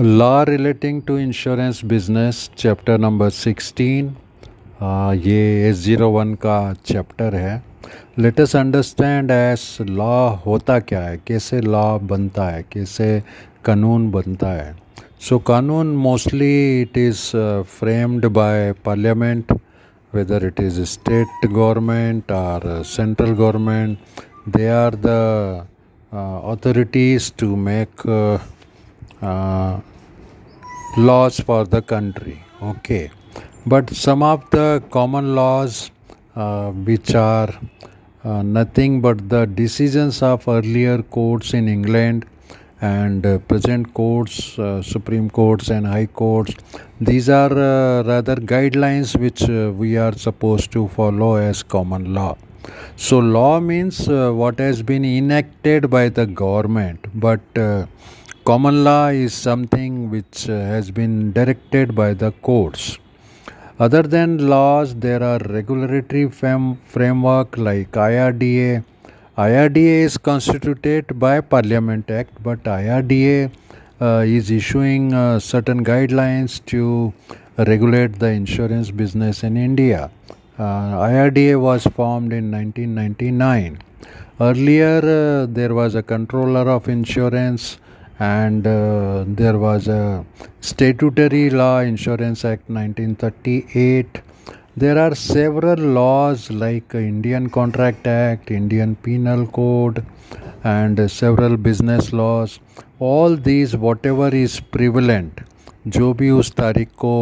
Law relating to insurance business chapter number sixteen ये S zero one का chapter है. Latest understand as law होता क्या है कैसे लॉ बनता है कैसे कानून बनता है. सो so, कानून mostly it is framed by parliament whether it is state government और central government. They are the to make uh, uh, laws for the country okay but some of the common laws uh, which are uh, nothing but the decisions of earlier courts in england and uh, present courts, uh, Supreme Courts, and High Courts. These are uh, rather guidelines which uh, we are supposed to follow as common law. So, law means uh, what has been enacted by the government, but common law is something which has been directed by the courts. Other than laws, there are regulatory fam- framework like IRDA IRDA is constituted by Parliament Act, but IRDA uh, is issuing uh, certain guidelines to regulate the insurance business in India. Uh, IRDA was formed in 1999. Earlier, uh, there was a controller of insurance and uh, there was a statutory law, Insurance Act 1938 there are several laws like Indian Contract Act, Indian Penal Code, and several business laws. All these, whatever is prevalent, जो भी उस तारीख को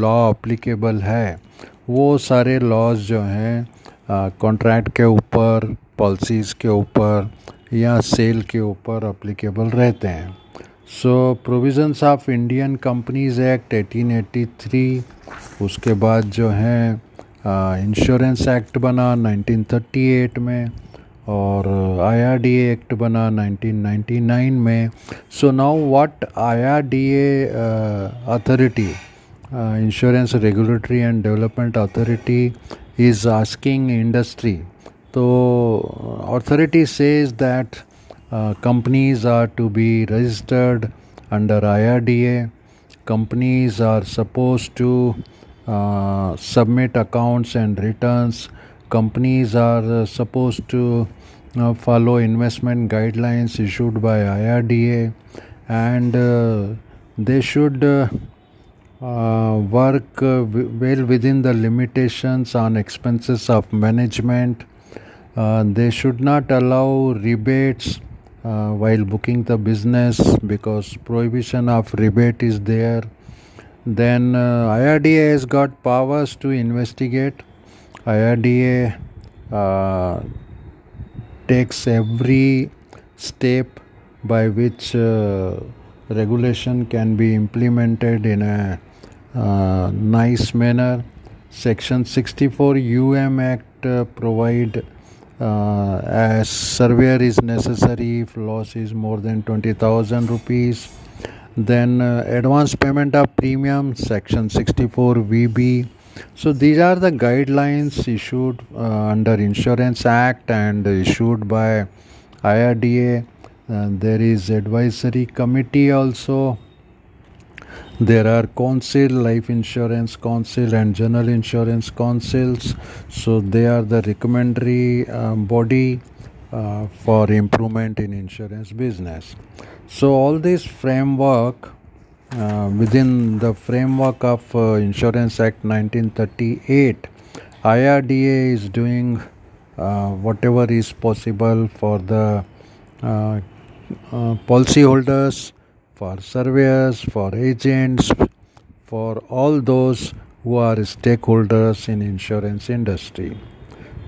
law applicable है वो सारे laws जो हैं कॉन्ट्रैक्ट के ऊपर पॉलिसीज़ के ऊपर या सेल के ऊपर अप्लीकेबल रहते हैं। So provisions of Indian companies act 1883 उसके बाद जो है इंश्योरेंस एक्ट बना 1938 में और आईआरडीए एक्ट बना 1999 में। So now what IRDA authority insurance regulatory and development authority is asking industry So, authority says that uh, companies are to be registered under IRDA. Companies are supposed to uh, submit accounts and returns. Companies are uh, supposed to follow investment guidelines issued by IRDA and they should work well within the limitations on expenses of management they should not allow rebates uh, while booking the business because prohibition of rebate is there. Then uh, IRDA has got powers to investigate. IRDA uh, takes every step by which uh, regulation can be implemented in a uh, nice manner. Section 64 um act uh, provide uh, as surveyor is necessary if loss is more than 20000 rupees then uh, advance payment of premium section 64 vb so these are the guidelines issued uh, under insurance act and issued by irda there is advisory committee also there are council life insurance council and general insurance councils. So they are the recommendatory um, body uh, for improvement in insurance business. So all this framework uh, within the framework of uh, insurance act 1938 irda is doing uh, whatever is possible for the uh, uh, policyholders for surveyors, for agents, for all those who are stakeholders in insurance industry.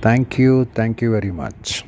Thank you. Thank you very much.